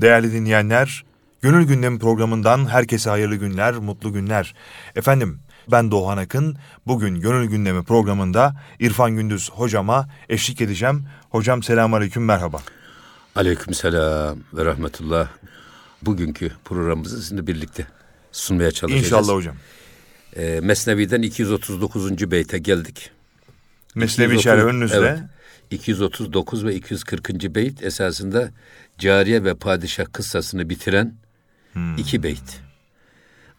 Değerli dinleyenler, Gönül Gündemi programından herkese hayırlı günler, mutlu günler. Efendim, ben Doğan Akın. Bugün Gönül Gündemi programında İrfan Gündüz hocama eşlik edeceğim. Hocam selamünaleyküm, merhaba. Aleyküm selam ve rahmetullah. Bugünkü programımızı sizinle birlikte sunmaya çalışacağız. İnşallah hocam. Ee, Mesnevi'den 239. beyte geldik. Mesnevi şerhi önünüzde. Evet, 239 ve 240. beyt esasında cariye ve padişah kıssasını bitiren hmm. iki beyt.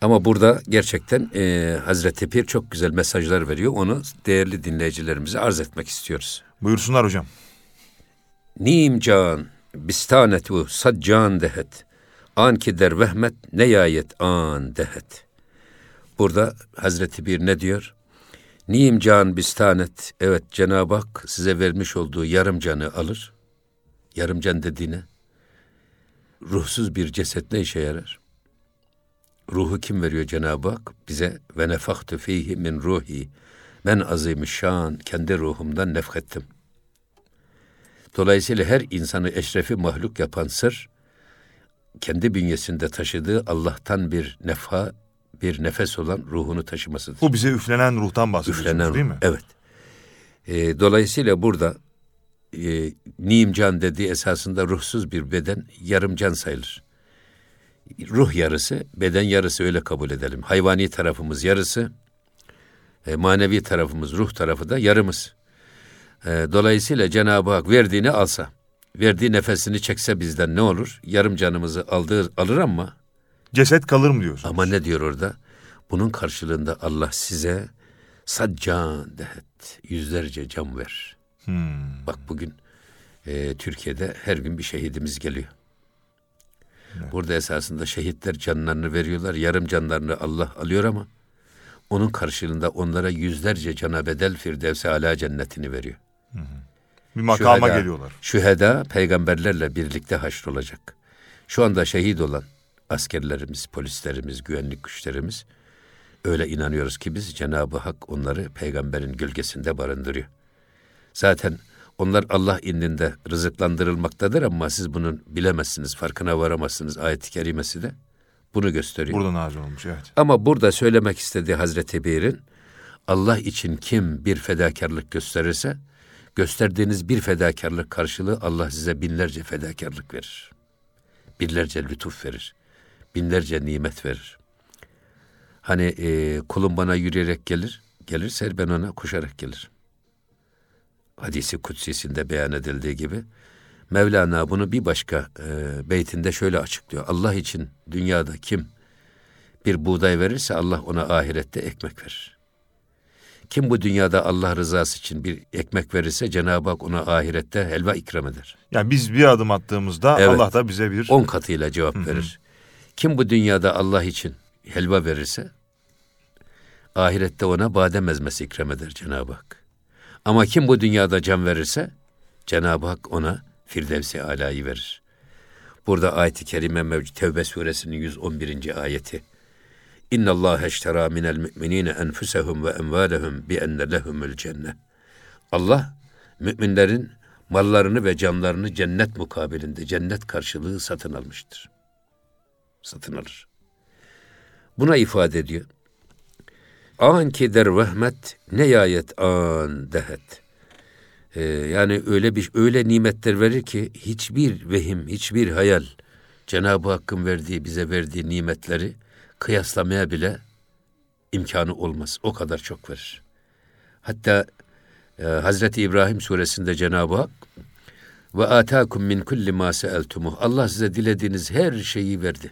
Ama burada gerçekten e, Hazreti Pir çok güzel mesajlar veriyor. Onu değerli dinleyicilerimize arz etmek istiyoruz. Buyursunlar hocam. Nim can bistanetu sadcan dehet. An ki der vehmet neyayet an dehet. Burada Hazreti Bir ne diyor? Nim can bistanet. Evet Cenab-ı Hak size vermiş olduğu yarım canı alır. Yarım can dediğine ruhsuz bir ceset ne işe yarar? Ruhu kim veriyor Cenab-ı Hak? Bize ve nefaktu fihi min ruhi. Ben azim şan kendi ruhumdan nefkettim. Dolayısıyla her insanı eşrefi mahluk yapan sır, kendi bünyesinde taşıdığı Allah'tan bir nefa, bir nefes olan ruhunu taşımasıdır. Bu bize üflenen ruhtan bahsediyorsunuz üflenen, değil mi? Evet. E, dolayısıyla burada e, nimcan dediği esasında ruhsuz bir beden yarım can sayılır. Ruh yarısı, beden yarısı öyle kabul edelim. Hayvani tarafımız yarısı, e, manevi tarafımız, ruh tarafı da yarımız. E, dolayısıyla Cenab-ı Hak verdiğini alsa, verdiği nefesini çekse bizden ne olur? Yarım canımızı aldığı, alır ama... Ceset kalır mı diyorsunuz? Ama ne diyor orada? Bunun karşılığında Allah size sadcan dehet, yüzlerce can ver. Hmm. Bak bugün e, Türkiye'de her gün bir şehidimiz geliyor. Evet. Burada esasında şehitler canlarını veriyorlar, yarım canlarını Allah alıyor ama onun karşılığında onlara yüzlerce cana bedel Firdevs-i Ala cennetini veriyor. Hı hı. Bir makama şüheda, geliyorlar. Şüheda peygamberlerle birlikte haşrolacak. Şu anda şehit olan askerlerimiz, polislerimiz, güvenlik güçlerimiz öyle inanıyoruz ki biz Cenab-ı Hak onları peygamberin gölgesinde barındırıyor. Zaten onlar Allah indinde rızıklandırılmaktadır ama siz bunun bilemezsiniz, farkına varamazsınız. Ayet-i kerimesi de bunu gösteriyor. Burada nazil olmuş evet. Ama burada söylemek istediği Hazreti Bir'in Allah için kim bir fedakarlık gösterirse gösterdiğiniz bir fedakarlık karşılığı Allah size binlerce fedakarlık verir. Binlerce lütuf verir. Binlerce nimet verir. Hani e, kulum bana yürüyerek gelir, gelirse ben ona koşarak gelirim hadisi kutsisinde beyan edildiği gibi Mevlana bunu bir başka e, beytinde şöyle açıklıyor. Allah için dünyada kim bir buğday verirse Allah ona ahirette ekmek verir. Kim bu dünyada Allah rızası için bir ekmek verirse Cenab-ı Hak ona ahirette helva ikram eder. Yani biz bir adım attığımızda evet, Allah da bize bir... On katıyla cevap Hı-hı. verir. Kim bu dünyada Allah için helva verirse ahirette ona badem ezmesi ikram eder Cenab-ı Hak. Ama kim bu dünyada can verirse Cenab-ı Hak ona Firdevsi alayı verir. Burada ayet-i kerime mevcut Tevbe suresinin 111. ayeti. İnna Allah eştera minel müminine enfusehum ve envalehum bi enne lehumul cennet. Allah müminlerin mallarını ve canlarını cennet mukabilinde cennet karşılığı satın almıştır. Satın alır. Buna ifade ediyor. An ki der vehmet neyayet an dehet. Ee, yani öyle bir öyle nimetler verir ki hiçbir vehim, hiçbir hayal Cenab-ı Hakk'ın verdiği bize verdiği nimetleri kıyaslamaya bile imkanı olmaz. O kadar çok verir. Hatta e, Hazreti İbrahim suresinde Cenab-ı Hak ve atakum min kulli ma seeltumuh. Allah size dilediğiniz her şeyi verdi.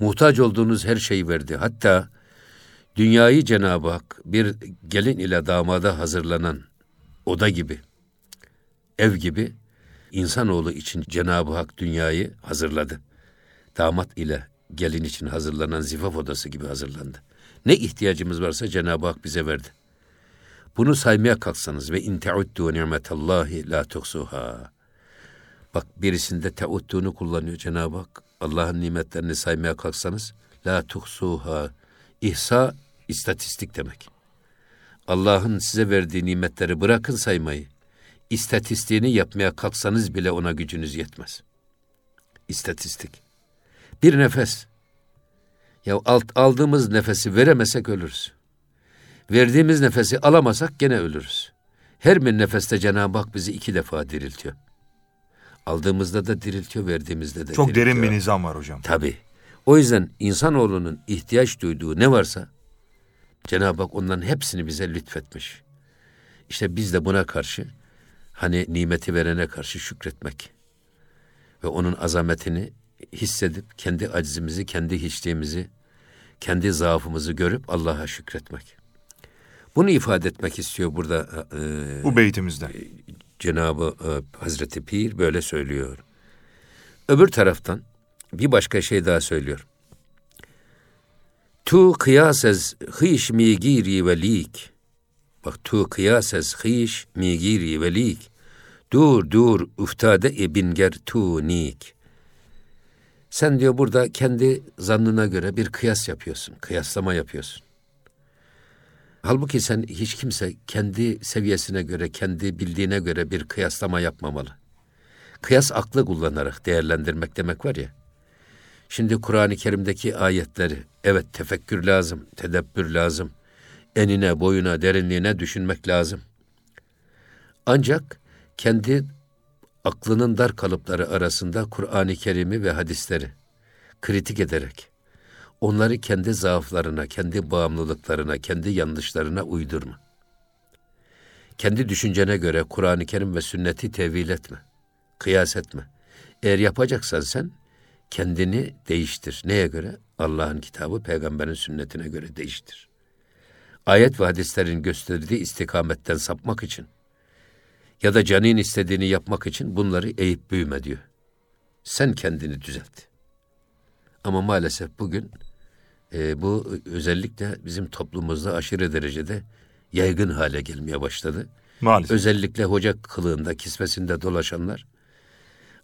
Muhtaç olduğunuz her şeyi verdi. Hatta Dünyayı Cenab-ı Hak bir gelin ile damada hazırlanan oda gibi, ev gibi insanoğlu için Cenab-ı Hak dünyayı hazırladı. Damat ile gelin için hazırlanan zifaf odası gibi hazırlandı. Ne ihtiyacımız varsa Cenab-ı Hak bize verdi. Bunu saymaya kalksanız ve in teuddu nimetallahi la tuhsuha. Bak birisinde teuddu'nu kullanıyor Cenab-ı Hak. Allah'ın nimetlerini saymaya kalksanız la tuhsuha. İhsa İstatistik demek. Allah'ın size verdiği nimetleri bırakın saymayı. İstatistiğini yapmaya kalksanız bile ona gücünüz yetmez. istatistik. Bir nefes. Ya alt, aldığımız nefesi veremesek ölürüz. Verdiğimiz nefesi alamasak gene ölürüz. Her bir nefeste Cenab-ı Hak bizi iki defa diriltiyor. Aldığımızda da diriltiyor, verdiğimizde de Çok diriltiyor. derin bir nizam var hocam. Tabii. O yüzden insanoğlunun ihtiyaç duyduğu ne varsa Cenab-ı Hak onların hepsini bize lütfetmiş. İşte biz de buna karşı hani nimeti verene karşı şükretmek ve onun azametini hissedip kendi acizimizi, kendi hiçliğimizi, kendi zaafımızı görüp Allah'a şükretmek. Bunu ifade etmek istiyor burada e, Bu beytimizde. Cenabı e, Hazreti Pir böyle söylüyor. Öbür taraftan bir başka şey daha söylüyor. Tu kıyasez hiş mi giri velik. Bak tu kıyasez hiş mi giri velik. Dur dur uftade ibinger tu nik. Sen diyor burada kendi zannına göre bir kıyas yapıyorsun, kıyaslama yapıyorsun. Halbuki sen hiç kimse kendi seviyesine göre, kendi bildiğine göre bir kıyaslama yapmamalı. Kıyas aklı kullanarak değerlendirmek demek var ya. Şimdi Kur'an-ı Kerim'deki ayetleri, evet tefekkür lazım, tedebbür lazım. Enine, boyuna, derinliğine düşünmek lazım. Ancak kendi aklının dar kalıpları arasında Kur'an-ı Kerim'i ve hadisleri kritik ederek, onları kendi zaaflarına, kendi bağımlılıklarına, kendi yanlışlarına uydurma. Kendi düşüncene göre Kur'an-ı Kerim ve sünneti tevil etme. Kıyas etme. Eğer yapacaksan sen kendini değiştir. Neye göre? Allah'ın kitabı, peygamberin sünnetine göre değiştir. Ayet ve hadislerin gösterdiği istikametten sapmak için ya da canın istediğini yapmak için bunları eğip büyüme diyor. Sen kendini düzelt. Ama maalesef bugün e, bu özellikle bizim toplumumuzda aşırı derecede yaygın hale gelmeye başladı. Maalesef. Özellikle hoca kılığında, kisvesinde dolaşanlar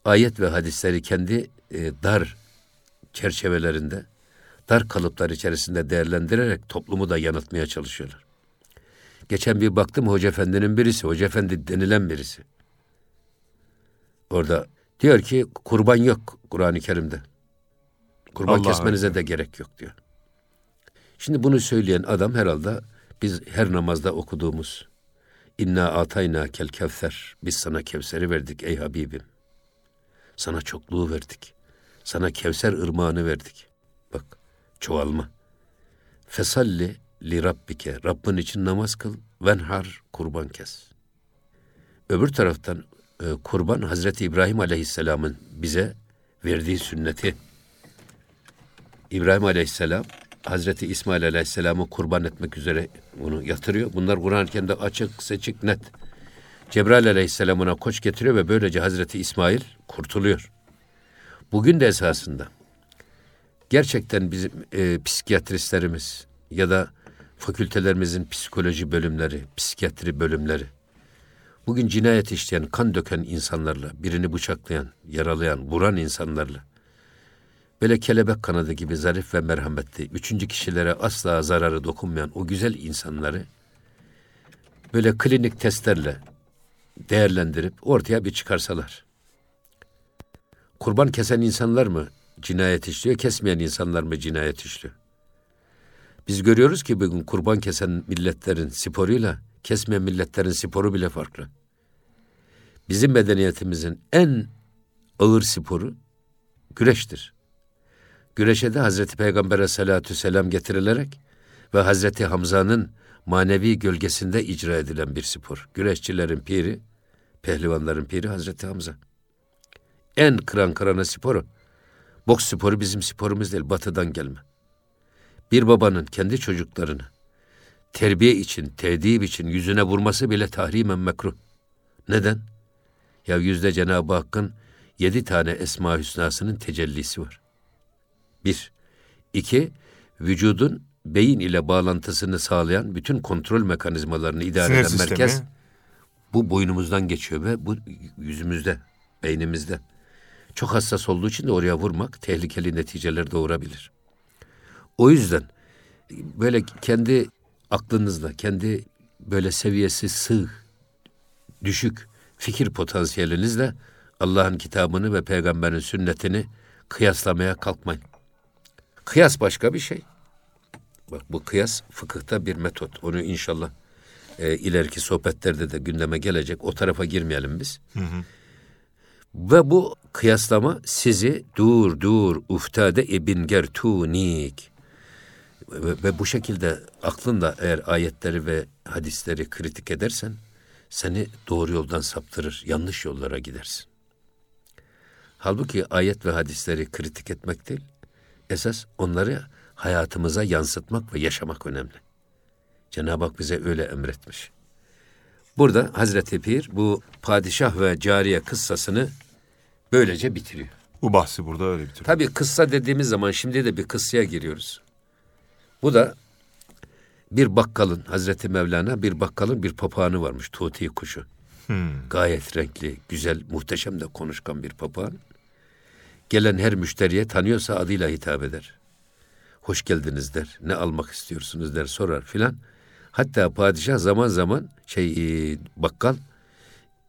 ayet ve hadisleri kendi e, dar çerçevelerinde, dar kalıplar içerisinde değerlendirerek toplumu da yanıltmaya çalışıyorlar. Geçen bir baktım Hoca Efendi'nin birisi, Hoca Efendi denilen birisi. Orada diyor ki kurban yok Kur'an-ı Kerim'de. Kurban Allah kesmenize Allah. de gerek yok diyor. Şimdi bunu söyleyen adam herhalde biz her namazda okuduğumuz İnna atayna kel kevser. Biz sana Kevser'i verdik ey Habibim. Sana çokluğu verdik. Sana Kevser ırmağını verdik. Bak çoğalma. Fesalli li rabbike. Rabbin için namaz kıl. Venhar kurban kes. Öbür taraftan e, kurban Hazreti İbrahim Aleyhisselam'ın bize verdiği sünneti. İbrahim Aleyhisselam Hazreti İsmail Aleyhisselam'ı kurban etmek üzere onu yatırıyor. Bunlar Kur'an-ı Kerim'de açık, seçik, net. Cebrail Aleyhisselam ona koç getiriyor ve böylece Hazreti İsmail kurtuluyor. Bugün de esasında gerçekten bizim e, psikiyatristlerimiz ya da fakültelerimizin psikoloji bölümleri, psikiyatri bölümleri bugün cinayet işleyen, kan döken insanlarla, birini bıçaklayan, yaralayan, vuran insanlarla böyle kelebek kanadı gibi zarif ve merhametli, üçüncü kişilere asla zararı dokunmayan o güzel insanları böyle klinik testlerle değerlendirip ortaya bir çıkarsalar. Kurban kesen insanlar mı cinayet işliyor, kesmeyen insanlar mı cinayet işliyor? Biz görüyoruz ki bugün kurban kesen milletlerin sporuyla kesmeyen milletlerin sporu bile farklı. Bizim medeniyetimizin en ağır sporu güreştir. Güreşe de Hazreti Peygamber'e salatü selam getirilerek ve Hazreti Hamza'nın manevi gölgesinde icra edilen bir spor. Güreşçilerin piri, pehlivanların piri Hazreti Hamza. En kıran kırana sporu. Boks sporu bizim sporumuz değil, batıdan gelme. Bir babanın kendi çocuklarını terbiye için, tedip için yüzüne vurması bile tahrimen mekruh. Neden? Ya yüzde Cenab-ı Hakk'ın yedi tane Esma Hüsna'sının tecellisi var. Bir. İki, vücudun beyin ile bağlantısını sağlayan bütün kontrol mekanizmalarını idare Sinir eden sistemi. merkez bu boynumuzdan geçiyor ve bu yüzümüzde, beynimizde. Çok hassas olduğu için de oraya vurmak tehlikeli neticeler doğurabilir. O yüzden böyle kendi aklınızla, kendi böyle seviyesi sığ, düşük fikir potansiyelinizle Allah'ın kitabını ve peygamberin sünnetini kıyaslamaya kalkmayın. Kıyas başka bir şey. Bak bu kıyas fıkıhta bir metot. Onu inşallah e, ileriki sohbetlerde de gündeme gelecek. O tarafa girmeyelim biz. Hı hı. Ve bu kıyaslama sizi dur dur uftade ibn gertunik ve, ve bu şekilde aklında eğer ayetleri ve hadisleri kritik edersen seni doğru yoldan saptırır, yanlış yollara gidersin. Halbuki ayet ve hadisleri kritik etmek değil, esas onları hayatımıza yansıtmak ve yaşamak önemli. Cenab-ı Hak bize öyle emretmiş. Burada Hazreti Pir bu padişah ve cariye kıssasını böylece bitiriyor. Bu bahsi burada öyle bitiriyor. Tabii kıssa dediğimiz zaman şimdi de bir kıssaya giriyoruz. Bu da bir bakkalın, Hazreti Mevlana bir bakkalın bir papağanı varmış, tuti kuşu. Hmm. Gayet renkli, güzel, muhteşem de konuşkan bir papağan. Gelen her müşteriye tanıyorsa adıyla hitap eder. Hoş geldiniz der, ne almak istiyorsunuz der, sorar filan. Hatta padişah zaman zaman şey e, bakkal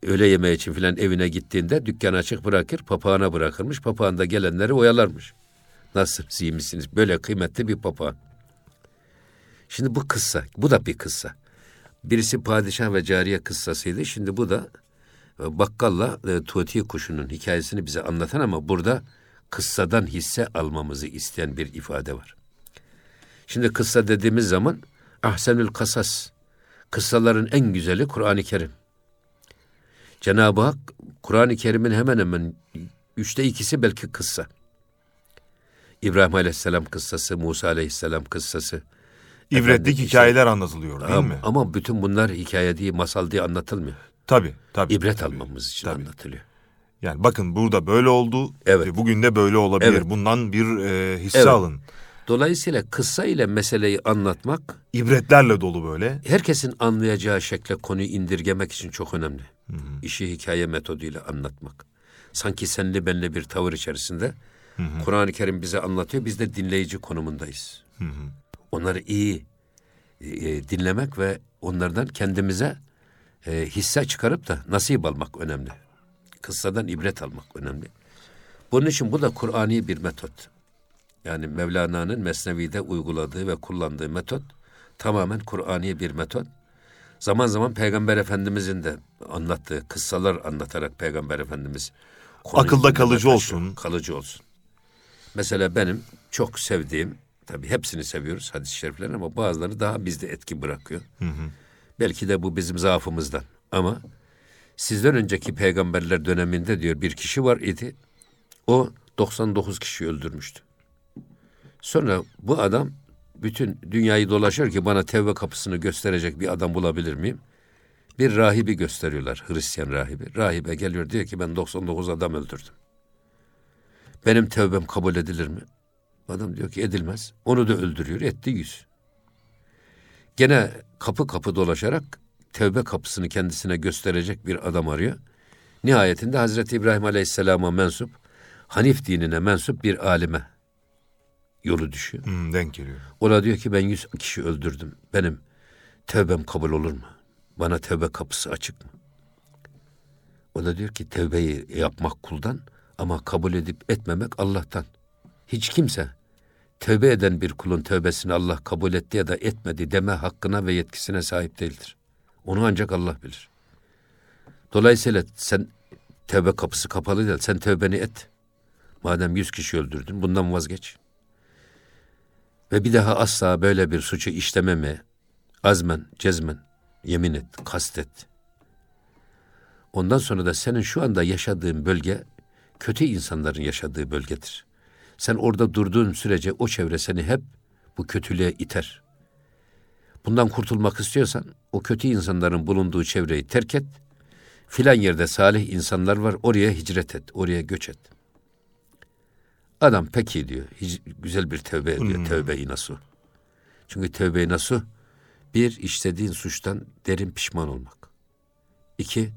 öğle yemeği için filan evine gittiğinde dükkanı açık bırakır, papağana bırakırmış. Papağan da gelenleri oyalarmış. Nasılsınız, iyi misiniz? Böyle kıymetli bir papağan. Şimdi bu kıssa, bu da bir kıssa. Birisi padişah ve cariye kıssasıydı. Şimdi bu da bakkalla e, tuti kuşunun hikayesini bize anlatan ama burada kıssadan hisse almamızı isteyen bir ifade var. Şimdi kıssa dediğimiz zaman ahsenül kasas, kıssaların en güzeli Kur'an-ı Kerim. Cenab-ı Hak Kur'an-ı Kerim'in hemen hemen üçte ikisi belki kıssa. İbrahim Aleyhisselam kıssası, Musa Aleyhisselam kıssası. İbretlik Efendim, hikayeler işte, anlatılıyor değil ama, mi? Ama bütün bunlar hikaye değil, masal diye anlatılmıyor. Tabii, tabii. İbret tabii, almamız için tabii. anlatılıyor. Yani bakın burada böyle oldu, evet. bugün de böyle olabilir. Evet. Bundan bir e, hisse evet. alın. Dolayısıyla kıssa ile meseleyi anlatmak... ibretlerle dolu böyle. Herkesin anlayacağı şekle konuyu indirgemek için çok önemli. Hı hı. İşi hikaye metoduyla anlatmak. Sanki senli benli bir tavır içerisinde Kur'an-ı Kerim bize anlatıyor. Biz de dinleyici konumundayız. Hı hı. Onları iyi e, dinlemek ve onlardan kendimize e, hisse çıkarıp da nasip almak önemli. Kıssadan ibret almak önemli. Bunun için bu da Kur'ani bir metot. Yani Mevlana'nın Mesnevi'de uyguladığı ve kullandığı metot tamamen Kur'ani bir metot. Zaman zaman Peygamber Efendimizin de anlattığı kıssalar anlatarak Peygamber Efendimiz akılda kalıcı olsun. Kalıcı olsun. Mesela benim çok sevdiğim, tabii hepsini seviyoruz hadis-i şeriflerin ama bazıları daha bizde etki bırakıyor. Hı hı. Belki de bu bizim zaafımızdan. Ama sizden önceki peygamberler döneminde diyor bir kişi var idi. O 99 kişi öldürmüştü. Sonra bu adam bütün dünyayı dolaşır ki bana tevbe kapısını gösterecek bir adam bulabilir miyim? Bir rahibi gösteriyorlar, Hristiyan rahibi. Rahibe geliyor diyor ki ben 99 adam öldürdüm. Benim tevbem kabul edilir mi? Adam diyor ki edilmez. Onu da öldürüyor. Etti yüz. Gene kapı kapı dolaşarak tevbe kapısını kendisine gösterecek bir adam arıyor. Nihayetinde Hazreti İbrahim Aleyhisselam'a mensup, Hanif dinine mensup bir alime yolu düşüyor. Hmm, denk geliyor. O da diyor ki ben yüz kişi öldürdüm. Benim tevbem kabul olur mu? Bana tevbe kapısı açık mı? O da diyor ki tevbeyi yapmak kuldan ama kabul edip etmemek Allah'tan. Hiç kimse tövbe eden bir kulun tövbesini Allah kabul etti ya da etmedi deme hakkına ve yetkisine sahip değildir. Onu ancak Allah bilir. Dolayısıyla sen tövbe kapısı kapalı değil. Sen tövbeni et. Madem yüz kişi öldürdün bundan vazgeç. Ve bir daha asla böyle bir suçu işlememe azmen, cezmen yemin et, kastet. Ondan sonra da senin şu anda yaşadığın bölge kötü insanların yaşadığı bölgedir. Sen orada durduğun sürece o çevre seni hep bu kötülüğe iter. Bundan kurtulmak istiyorsan o kötü insanların bulunduğu çevreyi terk et. Filan yerde salih insanlar var oraya hicret et, oraya göç et. Adam peki diyor. Hiç, güzel bir tövbe ediyor. Hmm. Tövbe-i nasuh. Çünkü tövbe-i nasuh bir işlediğin suçtan derin pişman olmak. İki,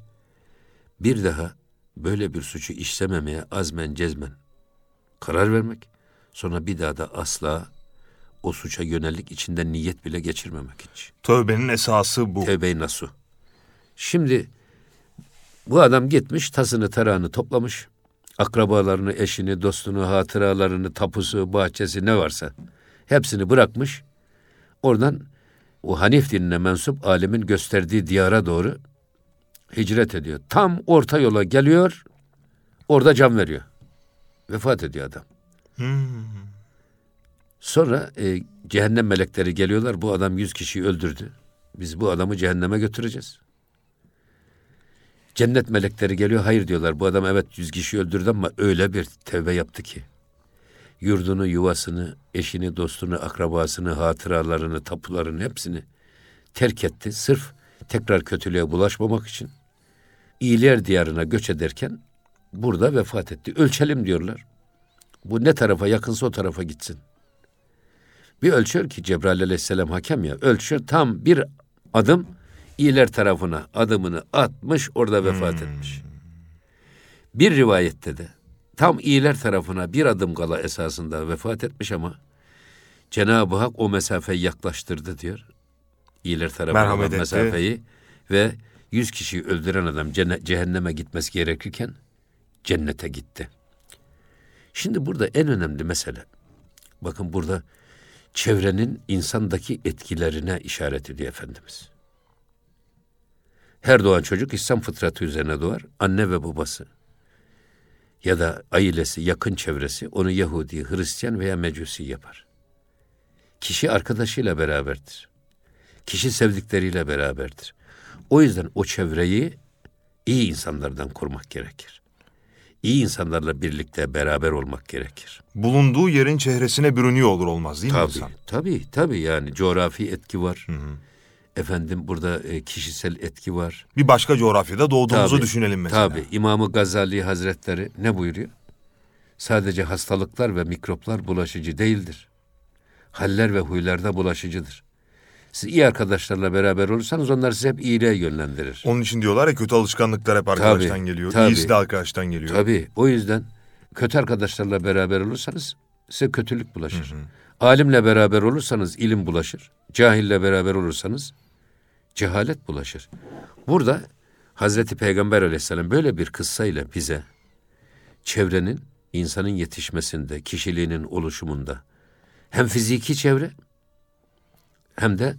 bir daha böyle bir suçu işlememeye azmen cezmen karar vermek. Sonra bir daha da asla o suça yönelik içinden niyet bile geçirmemek hiç. Tövbenin esası bu. Tövbe-i nasuh. Şimdi Bu adam gitmiş tasını tarağını toplamış. Akrabalarını, eşini, dostunu, hatıralarını, tapusu, bahçesi ne varsa hepsini bırakmış. Oradan o Hanif dinine mensup alemin gösterdiği diyara doğru hicret ediyor. Tam orta yola geliyor, orada can veriyor. Vefat ediyor adam. Hmm. Sonra e, cehennem melekleri geliyorlar. Bu adam yüz kişiyi öldürdü. Biz bu adamı cehenneme götüreceğiz. Cennet melekleri geliyor. Hayır diyorlar. Bu adam evet yüz kişi öldürdü ama öyle bir tevbe yaptı ki. Yurdunu, yuvasını, eşini, dostunu, akrabasını, hatıralarını, tapularını hepsini terk etti. Sırf tekrar kötülüğe bulaşmamak için. İyiler diyarına göç ederken burada vefat etti. Ölçelim diyorlar. Bu ne tarafa yakınsa o tarafa gitsin. Bir ölçüyor ki Cebrail aleyhisselam hakem ya. Ölçüyor tam bir adım iyiler tarafına adımını atmış orada vefat etmiş. Bir rivayette de tam iyiler tarafına bir adım kala esasında vefat etmiş ama Cenab-ı Hak o mesafeyi yaklaştırdı diyor. İyiler tarafına Merhamet olan mesafeyi ve yüz kişiyi öldüren adam cehenneme gitmesi gerekirken cennete gitti. Şimdi burada en önemli mesele, bakın burada çevrenin insandaki etkilerine işaret ediyor Efendimiz. Her doğan çocuk İslam fıtratı üzerine doğar. Anne ve babası ya da ailesi, yakın çevresi onu Yahudi, Hristiyan veya Mecusi yapar. Kişi arkadaşıyla beraberdir. Kişi sevdikleriyle beraberdir. O yüzden o çevreyi iyi insanlardan kurmak gerekir. İyi insanlarla birlikte beraber olmak gerekir. Bulunduğu yerin çehresine bürünüyor olur olmaz değil mi Tabii, insan? tabii, tabii yani coğrafi etki var. Hı hı. Efendim burada e, kişisel etki var. Bir başka coğrafyada doğduğumuzu Tabii, düşünelim mesela. Tabii. İmamı Gazali Hazretleri ne buyuruyor? Sadece hastalıklar ve mikroplar bulaşıcı değildir. Haller ve huylar da bulaşıcıdır. Siz iyi arkadaşlarla beraber olursanız onlar sizi hep iyiliğe yönlendirir. Onun için diyorlar ya kötü alışkanlıklar hep arkadaştan geliyor. tabii. İyisi de arkadaştan geliyor. Tabii. O yüzden kötü arkadaşlarla beraber olursanız size kötülük bulaşır. Alimle beraber olursanız ilim bulaşır. Cahille beraber olursanız cehalet bulaşır. Burada Hazreti Peygamber aleyhisselam böyle bir kıssayla bize çevrenin insanın yetişmesinde, kişiliğinin oluşumunda hem fiziki çevre hem de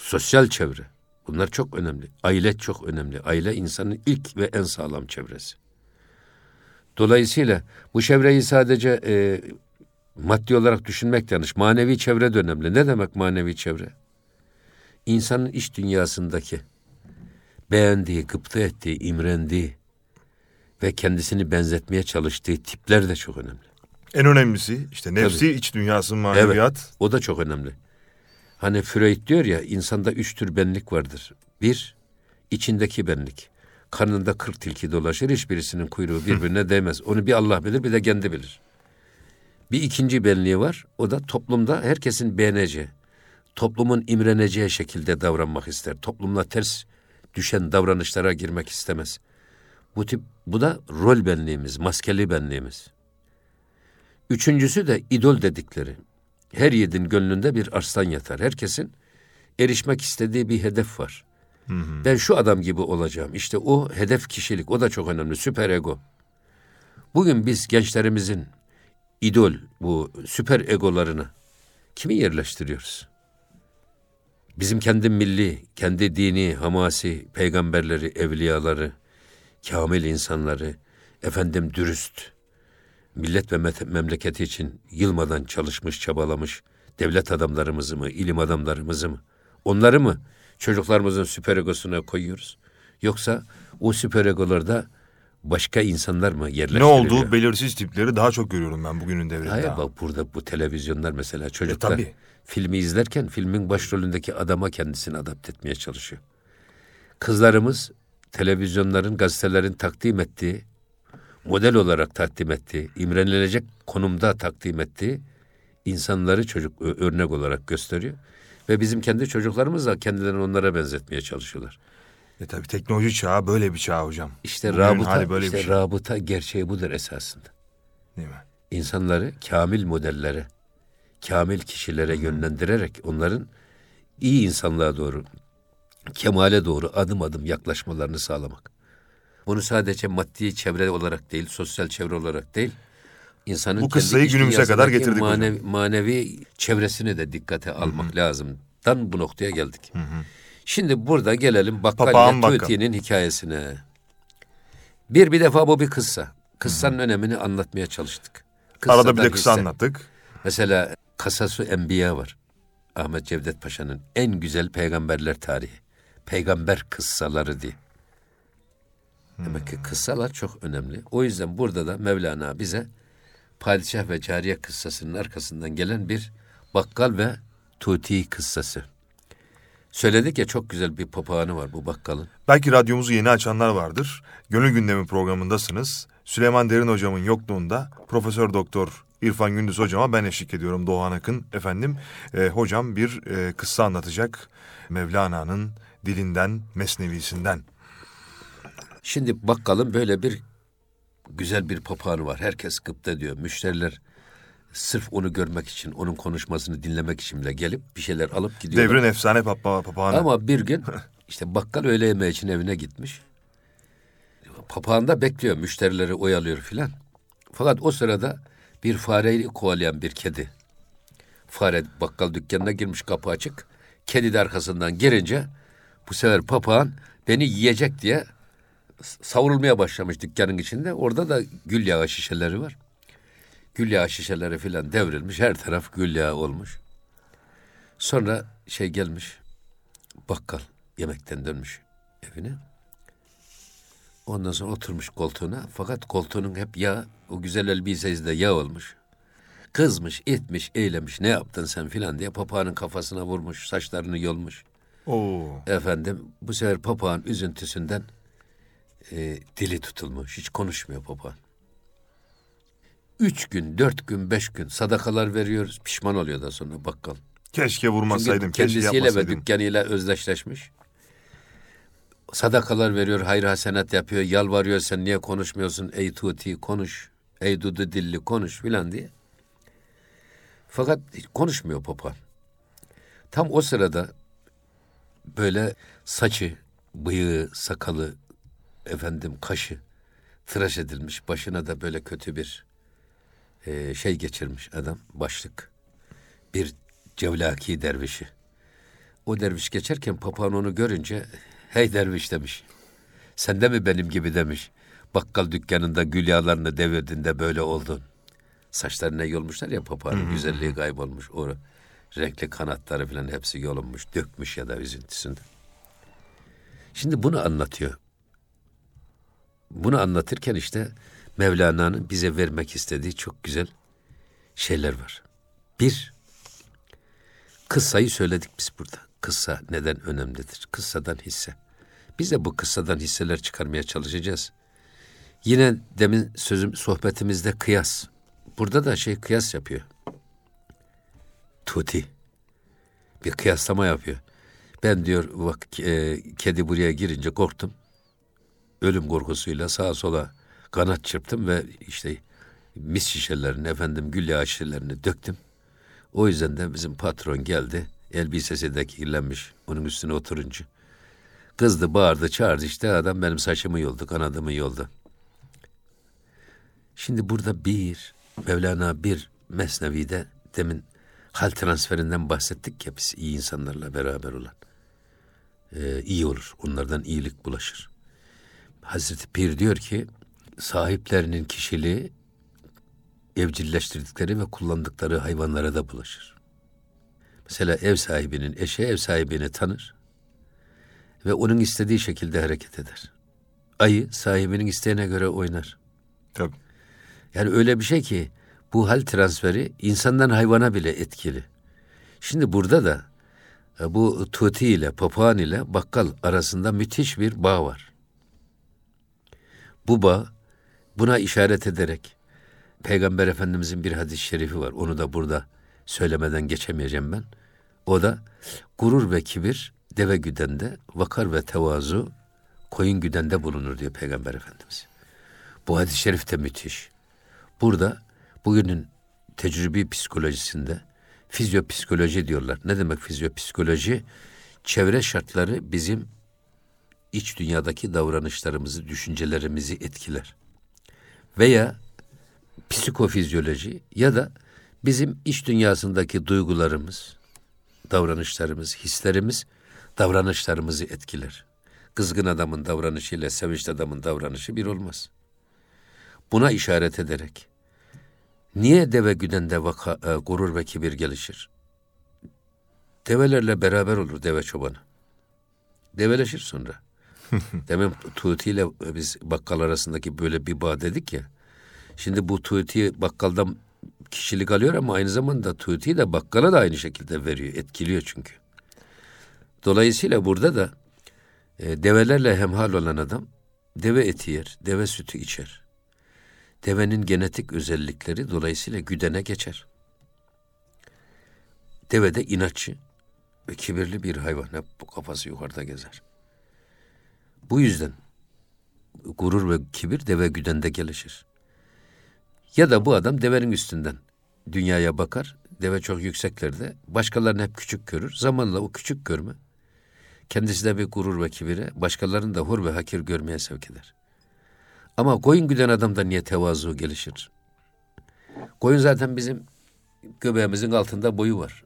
sosyal çevre. Bunlar çok önemli. Aile çok önemli. Aile insanın ilk ve en sağlam çevresi. Dolayısıyla bu çevreyi sadece e, maddi olarak düşünmek yanlış. Manevi çevre de önemli. Ne demek manevi çevre? İnsanın iç dünyasındaki beğendiği, gıpta ettiği, imrendiği ve kendisini benzetmeye çalıştığı tipler de çok önemli. En önemlisi işte nefsi, iç dünyası, maneviyat. O da çok önemli. Hani Freud diyor ya insanda üç tür benlik vardır. Bir, içindeki benlik. Karnında kırk tilki dolaşır, hiçbirisinin kuyruğu birbirine değmez. Onu bir Allah bilir, bir de kendi bilir. Bir ikinci benliği var, o da toplumda herkesin beğeneceği, toplumun imreneceği şekilde davranmak ister. Toplumla ters düşen davranışlara girmek istemez. Bu tip, bu da rol benliğimiz, maskeli benliğimiz. Üçüncüsü de idol dedikleri. Her yiğidin gönlünde bir arslan yatar. Herkesin erişmek istediği bir hedef var. Ben şu adam gibi olacağım. İşte o hedef kişilik. O da çok önemli. Süper ego. Bugün biz gençlerimizin idol, bu süper egolarını kimi yerleştiriyoruz? Bizim kendi milli, kendi dini, hamasi, peygamberleri, evliyaları, kamil insanları, efendim dürüst, millet ve memleketi için yılmadan çalışmış, çabalamış devlet adamlarımızı mı, ilim adamlarımızı mı? Onları mı çocuklarımızın süper egosuna koyuyoruz? Yoksa o süper egolarda başka insanlar mı Ne yerleştiriliyor? olduğu belirsiz tipleri daha çok görüyorum ben bugünün devrinde. Hayır bak burada bu televizyonlar mesela çocuklar tabii. filmi izlerken filmin başrolündeki adama kendisini adapte etmeye çalışıyor. Kızlarımız televizyonların, gazetelerin takdim ettiği, model olarak takdim ettiği, imrenilecek konumda takdim ettiği insanları çocuk örnek olarak gösteriyor. Ve bizim kendi çocuklarımız da kendilerini onlara benzetmeye çalışıyorlar. E tabii teknoloji çağı böyle bir çağ hocam. İşte Bugünün rabıta, böyle işte bir şey. rabıta gerçeği budur esasında. Değil mi? insanları kamil modellere, kamil kişilere yönlendirerek onların iyi insanlığa doğru, kemale doğru adım adım yaklaşmalarını sağlamak. Bunu sadece maddi çevre olarak değil, sosyal çevre olarak değil, insanın Bu kıssayı günümüze kadar getirdik hocam. manevi, manevi çevresini de dikkate almak lazım. Dan bu noktaya geldik. Şimdi burada gelelim Bakkal Papağan ile Bakkal. Tuti'nin hikayesine. Bir bir defa bu bir kıssa. Kıssanın önemini anlatmaya çalıştık. Arada bir de Kıssadan kısa hisse. anlattık. Mesela Kasasu Enbiya var. Ahmet Cevdet Paşa'nın en güzel peygamberler tarihi. Peygamber kıssaları diye. Demek ki kıssalar çok önemli. O yüzden burada da Mevlana bize padişah ve cariye kıssasının arkasından gelen bir bakkal ve tuti kıssası. Söyledik ya çok güzel bir papağanı var bu bakkalın. Belki radyomuzu yeni açanlar vardır. Gönül Gündemi programındasınız. Süleyman Derin hocamın yokluğunda Profesör Doktor İrfan Gündüz hocama ben eşlik ediyorum Doğan Akın. Efendim e, hocam bir e, kıssa anlatacak Mevlana'nın dilinden, mesnevisinden. Şimdi bakkalın böyle bir güzel bir papağanı var. Herkes gıpta diyor. Müşteriler sırf onu görmek için, onun konuşmasını dinlemek için bile gelip bir şeyler alıp gidiyorlar. Devrin efsane papa, papağanı. Ama bir gün işte bakkal öğle yemeği için evine gitmiş. Papağan da bekliyor, müşterileri oyalıyor filan. Fakat o sırada bir fareyi kovalayan bir kedi. Fare bakkal dükkanına girmiş kapı açık. Kedi de arkasından girince bu sefer papağan beni yiyecek diye savrulmaya başlamış dükkanın içinde. Orada da gül yağı şişeleri var. Gül yağı şişeleri filan devrilmiş. Her taraf gül yağı olmuş. Sonra şey gelmiş. Bakkal yemekten dönmüş evine. Ondan sonra oturmuş koltuğuna. Fakat koltuğunun hep yağ, o güzel elbisesi de yağ olmuş. Kızmış, etmiş, eylemiş, ne yaptın sen filan diye papağanın kafasına vurmuş, saçlarını yolmuş. Oo. Efendim bu sefer papağan üzüntüsünden e, dili tutulmuş. Hiç konuşmuyor papağan. Üç gün, dört gün, beş gün sadakalar veriyoruz. Pişman oluyor da sonra bakkal. Keşke vurmasaydım, Çünkü keşke kendisiyle ve yapmasaydım. dükkanıyla özdeşleşmiş. Sadakalar veriyor, hayır hasenat yapıyor, yalvarıyor sen niye konuşmuyorsun ey tuti konuş, ey dudu dilli konuş filan diye. Fakat konuşmuyor papağan. Tam o sırada böyle saçı, bıyığı, sakalı, efendim kaşı tıraş edilmiş. Başına da böyle kötü bir e, şey geçirmiş adam, başlık. Bir cevlaki dervişi. O derviş geçerken papağan onu görünce hey derviş demiş. Sen de mi benim gibi demiş. Bakkal dükkanında gül yağlarını devirdin de böyle oldun. Saçlarına yolmuşlar ya papağanın güzelliği kaybolmuş. O renkli kanatları falan hepsi yolunmuş, dökmüş ya da üzüntüsünde. Şimdi bunu anlatıyor. Bunu anlatırken işte Mevlana'nın bize vermek istediği çok güzel şeyler var. Bir, kıssayı söyledik biz burada. Kıssa neden önemlidir? Kıssadan hisse. Biz de bu kıssadan hisseler çıkarmaya çalışacağız. Yine demin sözüm sohbetimizde kıyas. Burada da şey kıyas yapıyor. Tuti. Bir kıyaslama yapıyor. Ben diyor bak e, kedi buraya girince korktum. Ölüm korkusuyla sağa sola kanat çırptım ve işte mis şişelerini efendim gül yağı döktüm. O yüzden de bizim patron geldi. Elbisesi de kirlenmiş onun üstüne oturunca. Kızdı, bağırdı, çağırdı işte adam benim saçımı yoldu, kanadımı yoldu. Şimdi burada bir, Mevlana bir Mesnevi'de demin hal transferinden bahsettik ya biz iyi insanlarla beraber olan. Ee, iyi olur, onlardan iyilik bulaşır. Hazreti Pir diyor ki, sahiplerinin kişiliği evcilleştirdikleri ve kullandıkları hayvanlara da bulaşır. Mesela ev sahibinin eşi ev sahibini tanır ve onun istediği şekilde hareket eder. Ayı sahibinin isteğine göre oynar. Tabii. Yani öyle bir şey ki bu hal transferi insandan hayvana bile etkili. Şimdi burada da e, bu tuti ile papağan ile bakkal arasında müthiş bir bağ var. Bu bağ buna işaret ederek Peygamber Efendimizin bir hadis-i şerifi var. Onu da burada söylemeden geçemeyeceğim ben. O da gurur ve kibir deve güdende, vakar ve tevazu koyun güdende bulunur diyor Peygamber Efendimiz. Bu hadis-i şerif de müthiş. Burada bugünün tecrübi psikolojisinde fizyopsikoloji diyorlar. Ne demek fizyopsikoloji? Çevre şartları bizim iç dünyadaki davranışlarımızı, düşüncelerimizi etkiler. Veya psikofizyoloji ya da bizim iç dünyasındaki duygularımız, davranışlarımız, hislerimiz davranışlarımızı etkiler. Kızgın adamın davranışıyla sevinçli adamın davranışı bir olmaz. Buna işaret ederek niye deve güdende vaka, e, gurur ve kibir gelişir? Develerle beraber olur deve çobanı. Develeşir sonra. Demin Tuğti ile biz bakkal arasındaki böyle bir bağ dedik ya. Şimdi bu Tuğti bakkaldan kişilik alıyor ama aynı zamanda Tuğti de bakkala da aynı şekilde veriyor. Etkiliyor çünkü. Dolayısıyla burada da e, develerle hemhal olan adam deve eti yer, deve sütü içer. Devenin genetik özellikleri dolayısıyla güdene geçer. Deve de inatçı ve kibirli bir hayvan. Hep bu kafası yukarıda gezer. Bu yüzden gurur ve kibir deve güdende gelişir. Ya da bu adam devenin üstünden dünyaya bakar. Deve çok yükseklerde. Başkalarını hep küçük görür. Zamanla o küçük görme kendisi de bir gurur ve kibire, başkalarını da hor ve hakir görmeye sevk eder. Ama koyun güden adamda niye tevazu gelişir? Koyun zaten bizim göbeğimizin altında boyu var.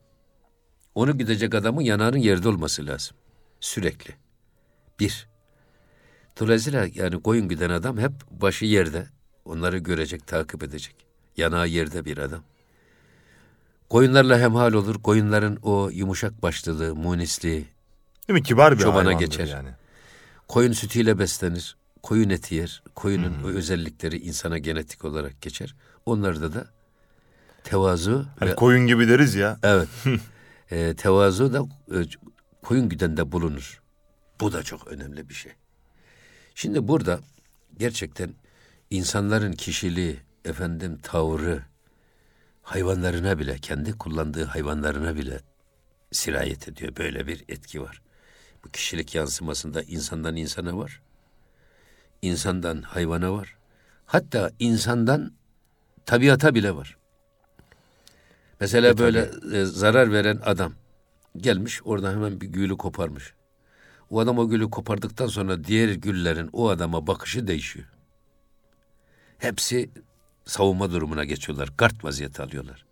Onu gidecek adamın yanağının yerde olması lazım. Sürekli. Bir. Dolayısıyla yani koyun giden adam hep başı yerde. Onları görecek, takip edecek. Yanağı yerde bir adam. Koyunlarla hemhal olur. Koyunların o yumuşak başlılığı, munisliği, Değil mi? Kibar bir Çobana geçer. yani. Koyun sütüyle beslenir. Koyun eti yer. Koyunun o özellikleri insana genetik olarak geçer. Onlarda da tevazu Hani ve koyun gibi deriz ya. evet e, tevazu da e, koyun güdende bulunur. Bu da çok önemli bir şey. Şimdi burada gerçekten insanların kişiliği, efendim tavrı, hayvanlarına bile, kendi kullandığı hayvanlarına bile sirayet ediyor. Böyle bir etki var. Bu kişilik yansımasında insandan insana var. insandan hayvana var. Hatta insandan tabiata bile var. Mesela E, böyle e, zarar veren adam gelmiş orada hemen bir gülü koparmış. O adam o gülü kopardıktan sonra diğer güllerin o adama bakışı değişiyor. Hepsi savunma durumuna geçiyorlar. Kart vaziyeti alıyorlar.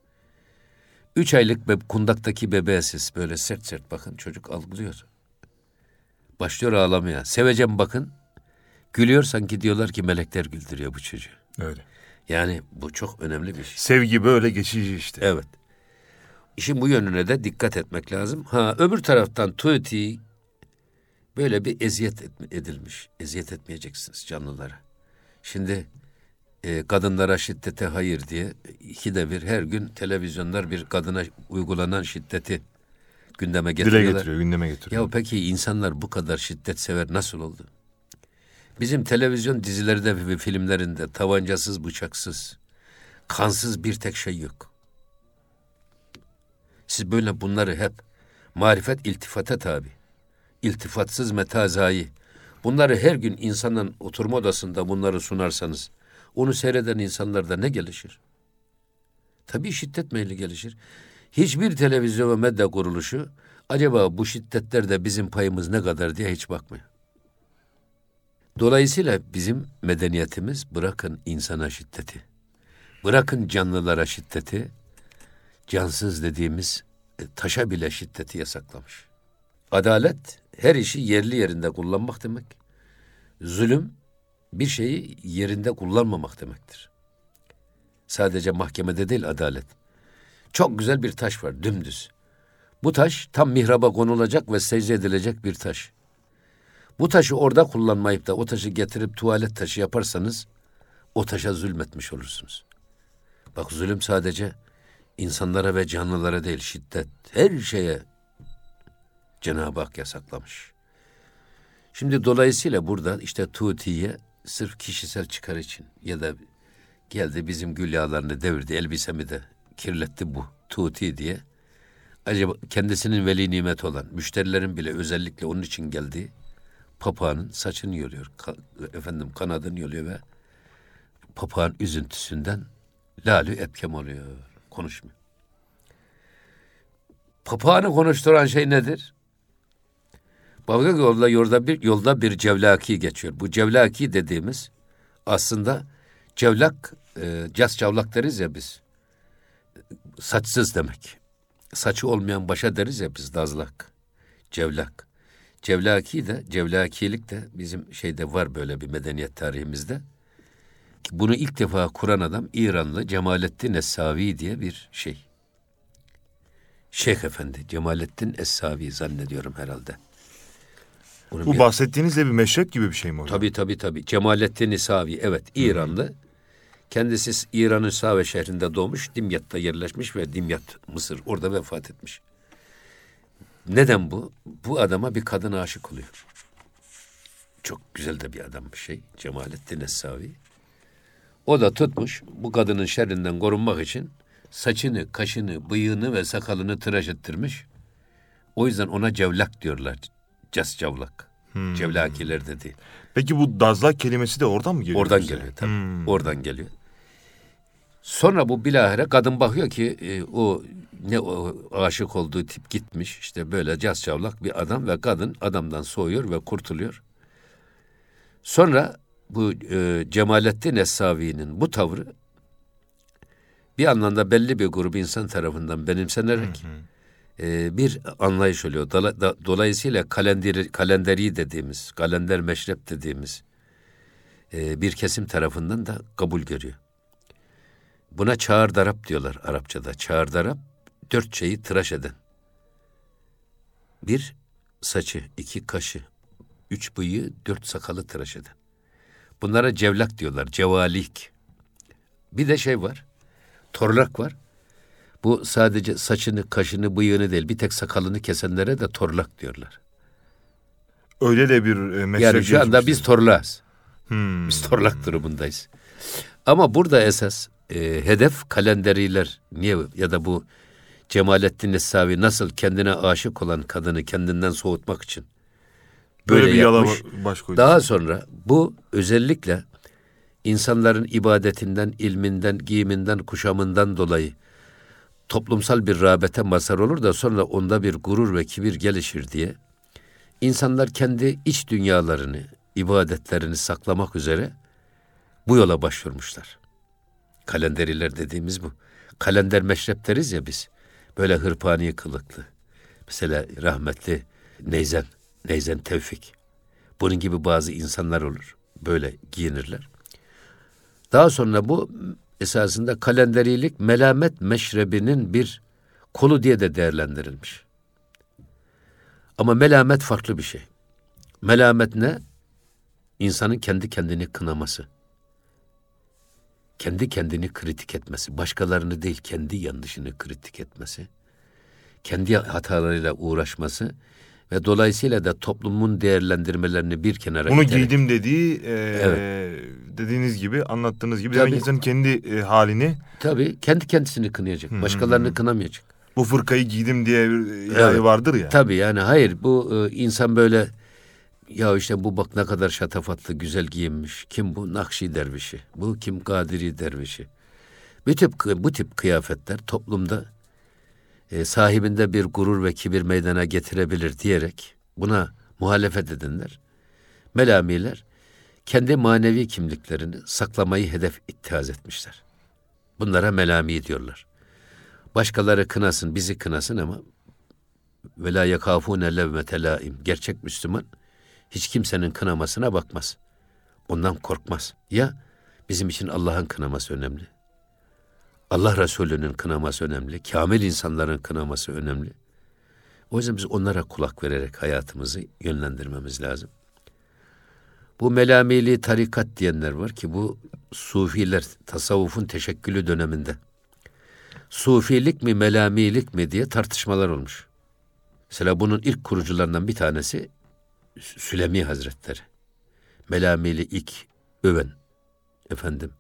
Üç aylık be, kundaktaki bebeğe siz böyle sert sert bakın çocuk algılıyor. Başlıyor ağlamaya. Sevecem bakın. Gülüyor sanki diyorlar ki melekler güldürüyor bu çocuğu. Öyle. Yani bu çok önemli bir şey. Sevgi böyle geçici işte. Evet. İşin bu yönüne de dikkat etmek lazım. Ha öbür taraftan tuti böyle bir eziyet et- edilmiş. Eziyet etmeyeceksiniz canlılara. Şimdi e, kadınlara şiddete hayır diye ikide bir her gün televizyonlar bir kadına uygulanan şiddeti gündeme Dile getiriyorlar. getiriyor, gündeme getiriyor. Ya peki insanlar bu kadar şiddet sever nasıl oldu? Bizim televizyon dizilerinde ve filmlerinde tabancasız, bıçaksız, kansız bir tek şey yok. Siz böyle bunları hep marifet iltifata tabi. İltifatsız metazayı. Bunları her gün insanın oturma odasında bunları sunarsanız onu seyreden insanlarda ne gelişir? Tabii şiddet meyli gelişir. Hiçbir televizyon ve medya kuruluşu acaba bu şiddetlerde bizim payımız ne kadar diye hiç bakmıyor. Dolayısıyla bizim medeniyetimiz bırakın insana şiddeti, bırakın canlılara şiddeti, cansız dediğimiz e, taşa bile şiddeti yasaklamış. Adalet her işi yerli yerinde kullanmak demek. Zulüm bir şeyi yerinde kullanmamak demektir. Sadece mahkemede değil adalet. Çok güzel bir taş var dümdüz. Bu taş tam mihraba konulacak ve secde edilecek bir taş. Bu taşı orada kullanmayıp da o taşı getirip tuvalet taşı yaparsanız o taşa zulmetmiş olursunuz. Bak zulüm sadece insanlara ve canlılara değil şiddet her şeye Cenab-ı Hak yasaklamış. Şimdi dolayısıyla burada işte Tuti'ye sırf kişisel çıkar için ya da geldi bizim gül devirdi elbisemi de kirletti bu Tuti diye. Acaba kendisinin veli nimet olan müşterilerin bile özellikle onun için geldiği papağanın saçını yoluyor. efendim kanadını yoluyor ve papağan üzüntüsünden lalü epkem oluyor. Konuşmuyor. Papağanı konuşturan şey nedir? Ki yolda, yolda bir yolda bir cevlaki geçiyor. Bu cevlaki dediğimiz aslında cevlak, e, cas cavlak deriz ya biz. Saçsız demek. Saçı olmayan başa deriz ya biz dazlak. Cevlak. Cevlaki de, cevlakilik de bizim şeyde var böyle bir medeniyet tarihimizde. Bunu ilk defa kuran adam İranlı Cemalettin Essavi diye bir şey. Şeyh Efendi Cemalettin Essavi zannediyorum herhalde. Bunun Bu bir... bahsettiğiniz de bir meşrep gibi bir şey mi hocam? Tabii tabii tabii. Cemalettin Essavi evet İranlı. Hmm. Kendisi İran'ın Save şehrinde doğmuş, Dimyat'ta yerleşmiş ve Dimyat Mısır orada vefat etmiş. Neden bu? Bu adama bir kadın aşık oluyor. Çok güzel de bir adam bir şey. Cemalettin Essavi. O da tutmuş bu kadının şerrinden korunmak için saçını, kaşını, bıyığını ve sakalını tıraş ettirmiş. O yüzden ona cevlak diyorlar. Cas cavlak. Hmm. Cevlakiler dedi. Peki bu dazlak kelimesi de oradan mı geliyor? Oradan bize? geliyor tabii. Hmm. Oradan geliyor. Sonra bu bilahare kadın bakıyor ki e, o ne o aşık olduğu tip gitmiş. işte böyle cas cavlak bir adam ve kadın adamdan soğuyor ve kurtuluyor. Sonra bu e, Cemalettin Esavi'nin bu tavrı bir anlamda belli bir grup insan tarafından benimsenerek hı hı. E, bir anlayış oluyor. Dola, da, dolayısıyla kalenderi, kalenderi dediğimiz, kalender meşrep dediğimiz e, bir kesim tarafından da kabul görüyor. Buna çağır darap diyorlar Arapçada. Çağır darap dört şeyi tıraş eden. Bir saçı, iki kaşı, üç bıyığı, dört sakalı tıraş eden. Bunlara cevlak diyorlar, cevalik. Bir de şey var, torlak var. Bu sadece saçını, kaşını, bıyığını değil, bir tek sakalını kesenlere de torlak diyorlar. Öyle de bir e, meslek Yani şu anda biz torlağız. Hmm. Biz torlak durumundayız. Ama burada esas e, hedef kalenderiler. Niye ya da bu Cemalettin Nesavi nasıl kendine aşık olan kadını kendinden soğutmak için böyle, böyle bir yapmış. yala baş koydu. Daha sonra bu özellikle insanların ibadetinden, ilminden, giyiminden, kuşamından dolayı toplumsal bir rağbete mazhar olur da sonra onda bir gurur ve kibir gelişir diye insanlar kendi iç dünyalarını, ibadetlerini saklamak üzere bu yola başvurmuşlar. Kalenderiler dediğimiz bu. Kalender meşrep deriz ya biz. Böyle hırpani kılıklı. Mesela rahmetli Neyzen, Neyzen Tevfik. Bunun gibi bazı insanlar olur. Böyle giyinirler. Daha sonra bu esasında kalenderilik melamet meşrebinin bir kolu diye de değerlendirilmiş. Ama melamet farklı bir şey. Melamet ne? İnsanın kendi kendini kınaması kendi kendini kritik etmesi, başkalarını değil kendi yanlışını kritik etmesi, kendi hatalarıyla uğraşması ve dolayısıyla da toplumun değerlendirmelerini bir kenara Bunu iterek, giydim dediği e, evet. dediğiniz gibi anlattığınız gibi tabii, insanın kendi e, halini tabii kendi kendisini kınayacak. Hı, başkalarını kınamayacak. Bu fırkayı giydim diye bir evet. vardır ya. Tabii yani hayır bu e, insan böyle ya işte bu bak ne kadar şatafatlı, güzel giyinmiş. Kim bu? Nakşi dervişi. Bu kim? Kadiri dervişi. Bu tip, bu tip kıyafetler toplumda e, sahibinde bir gurur ve kibir meydana getirebilir diyerek buna muhalefet edenler, melamiler kendi manevi kimliklerini saklamayı hedef ittihaz etmişler. Bunlara melami diyorlar. Başkaları kınasın, bizi kınasın ama ve la yakafune levmete. Gerçek Müslüman hiç kimsenin kınamasına bakmaz. Ondan korkmaz. Ya bizim için Allah'ın kınaması önemli. Allah Resulü'nün kınaması önemli. Kamil insanların kınaması önemli. O yüzden biz onlara kulak vererek hayatımızı yönlendirmemiz lazım. Bu melamili tarikat diyenler var ki bu sufiler tasavvufun teşekkülü döneminde. Sufilik mi melamilik mi diye tartışmalar olmuş. Mesela bunun ilk kurucularından bir tanesi Sülemi Hazretleri. Melamili ilk öven efendim.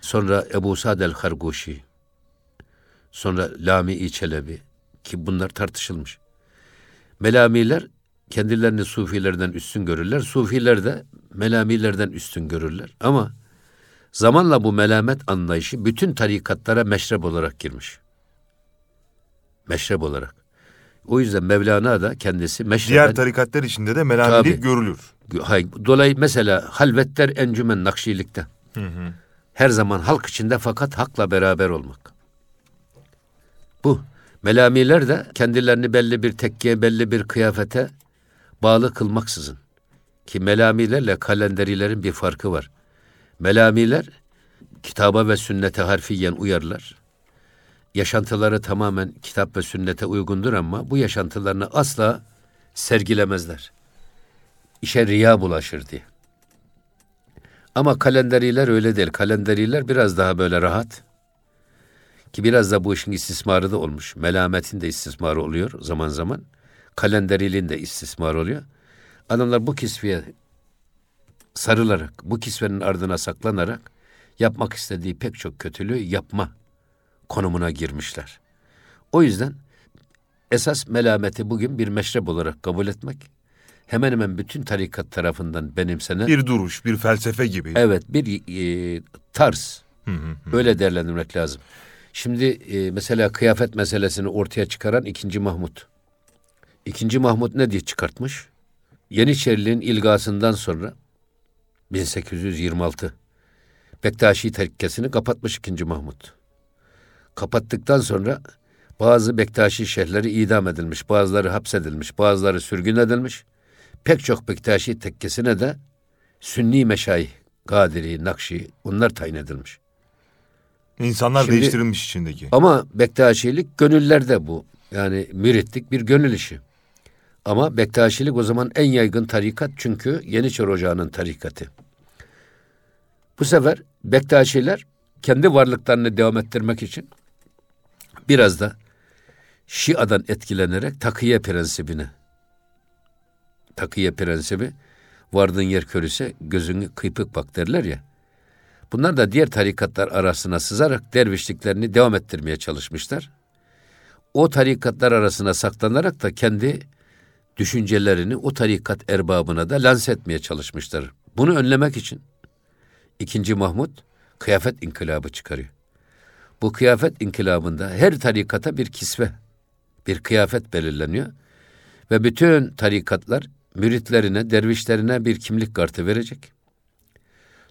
Sonra Ebu Sa'd el-Harguşi. Sonra Lami Çelebi ki bunlar tartışılmış. Melamiler kendilerini sufilerden üstün görürler. Sufiler de melamilerden üstün görürler. Ama zamanla bu melamet anlayışı bütün tarikatlara meşrep olarak girmiş. Meşrep olarak. O yüzden Mevlana da kendisi meşreben... Diğer tarikatlar içinde de melamilik Tabii. görülür. Hayır, dolayı mesela halvetler encümen nakşilikte. Her zaman halk içinde fakat hakla beraber olmak. Bu. Melamiler de kendilerini belli bir tekkiye, belli bir kıyafete bağlı kılmaksızın. Ki melamilerle kalenderilerin bir farkı var. Melamiler kitaba ve sünnete harfiyen uyarlar. Yaşantıları tamamen kitap ve sünnete uygundur ama bu yaşantılarını asla sergilemezler. İşe riya bulaşır diye. Ama kalenderiler öyle değil. Kalenderiler biraz daha böyle rahat. Ki biraz da bu işin istismarı da olmuş. Melametin de istismarı oluyor zaman zaman. Kalenderiliğin de istismarı oluyor. Adamlar bu kisveye sarılarak, bu kisvenin ardına saklanarak yapmak istediği pek çok kötülüğü yapma konumuna girmişler. O yüzden esas melameti bugün bir meşrep olarak kabul etmek hemen hemen bütün tarikat tarafından benimsenen Bir duruş, bir felsefe gibi. evet bir e, tarz öyle değerlendirmek lazım. Şimdi e, mesela kıyafet meselesini ortaya çıkaran ikinci Mahmut. İkinci Mahmut ne diye çıkartmış? Yeniçeriliğin ilgasından sonra 1826 Bektaşi tarikkesini kapatmış ikinci Mahmut. Kapattıktan sonra bazı Bektaşi şeyhleri idam edilmiş, bazıları hapsedilmiş, bazıları sürgün edilmiş. Pek çok Bektaşi tekkesine de Sünni meşayih, Kadiri, Nakşi onlar tayin edilmiş. İnsanlar Şimdi- değiştirilmiş içindeki. Ama Bektaşilik gönüllerde bu. Yani müritlik bir gönül işi. Ama Bektaşilik o zaman en yaygın tarikat çünkü Yeniçer Ocağı'nın tarikatı. Bu sefer Bektaşiler kendi varlıklarını devam ettirmek için biraz da Şia'dan etkilenerek takiye prensibine takiye prensibi vardığın yer körüse gözünü kıypık bak derler ya. Bunlar da diğer tarikatlar arasına sızarak dervişliklerini devam ettirmeye çalışmışlar. O tarikatlar arasına saklanarak da kendi düşüncelerini o tarikat erbabına da lanse etmeye çalışmışlar. Bunu önlemek için ikinci Mahmut kıyafet inkılabı çıkarıyor. Bu kıyafet inkılabında her tarikata bir kisve, bir kıyafet belirleniyor ve bütün tarikatlar müritlerine, dervişlerine bir kimlik kartı verecek.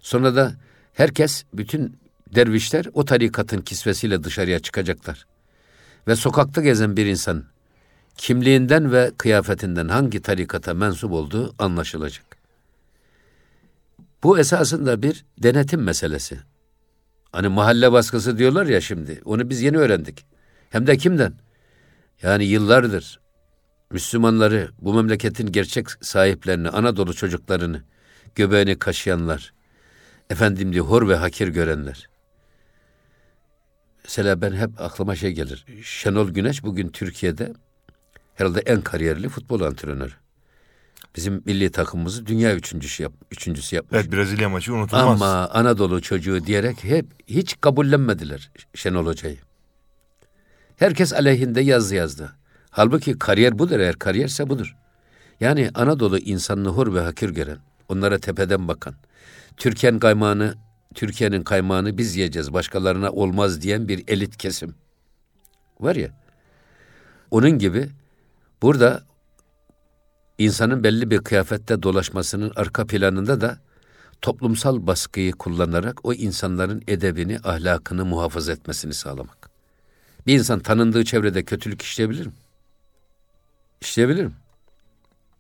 Sonra da herkes, bütün dervişler o tarikatın kisvesiyle dışarıya çıkacaklar. Ve sokakta gezen bir insan kimliğinden ve kıyafetinden hangi tarikata mensup olduğu anlaşılacak. Bu esasında bir denetim meselesi. Hani mahalle baskısı diyorlar ya şimdi. Onu biz yeni öğrendik. Hem de kimden? Yani yıllardır Müslümanları, bu memleketin gerçek sahiplerini, Anadolu çocuklarını, göbeğini kaşıyanlar, efendim diye hor ve hakir görenler. Mesela ben hep aklıma şey gelir. Şenol Güneş bugün Türkiye'de herhalde en kariyerli futbol antrenörü. Bizim milli takımımızı dünya üçüncüsü, yap, üçüncüsü yapmış. Evet Brezilya maçı unutulmaz. Ama Anadolu çocuğu diyerek hep hiç kabullenmediler Şenol Hoca'yı. Herkes aleyhinde yazı yazdı. Halbuki kariyer budur eğer kariyerse budur. Yani Anadolu insanını hor ve hakir gören, onlara tepeden bakan, Türkiye'nin kaymağını, Türkiye'nin kaymağını biz yiyeceğiz, başkalarına olmaz diyen bir elit kesim. Var ya. Onun gibi burada insanın belli bir kıyafette dolaşmasının arka planında da toplumsal baskıyı kullanarak o insanların edebini, ahlakını muhafaza etmesini sağlamak. Bir insan tanındığı çevrede kötülük işleyebilir mi? İşleyebilir mi?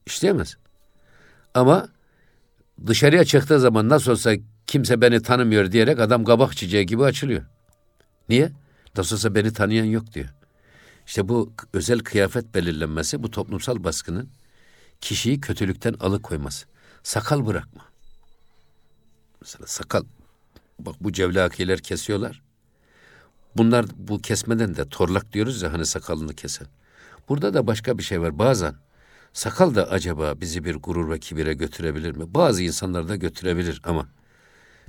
İşleyemez. Ama dışarıya çıktığı zaman nasıl olsa kimse beni tanımıyor diyerek adam kabak çiçeği gibi açılıyor. Niye? Nasıl olsa beni tanıyan yok diyor. İşte bu özel kıyafet belirlenmesi bu toplumsal baskının kişiyi kötülükten alıkoyması. Sakal bırakma. Mesela sakal. Bak bu cevlakiler kesiyorlar. Bunlar bu kesmeden de torlak diyoruz ya hani sakalını kesen. Burada da başka bir şey var. Bazen sakal da acaba bizi bir gurur ve kibire götürebilir mi? Bazı insanlar da götürebilir ama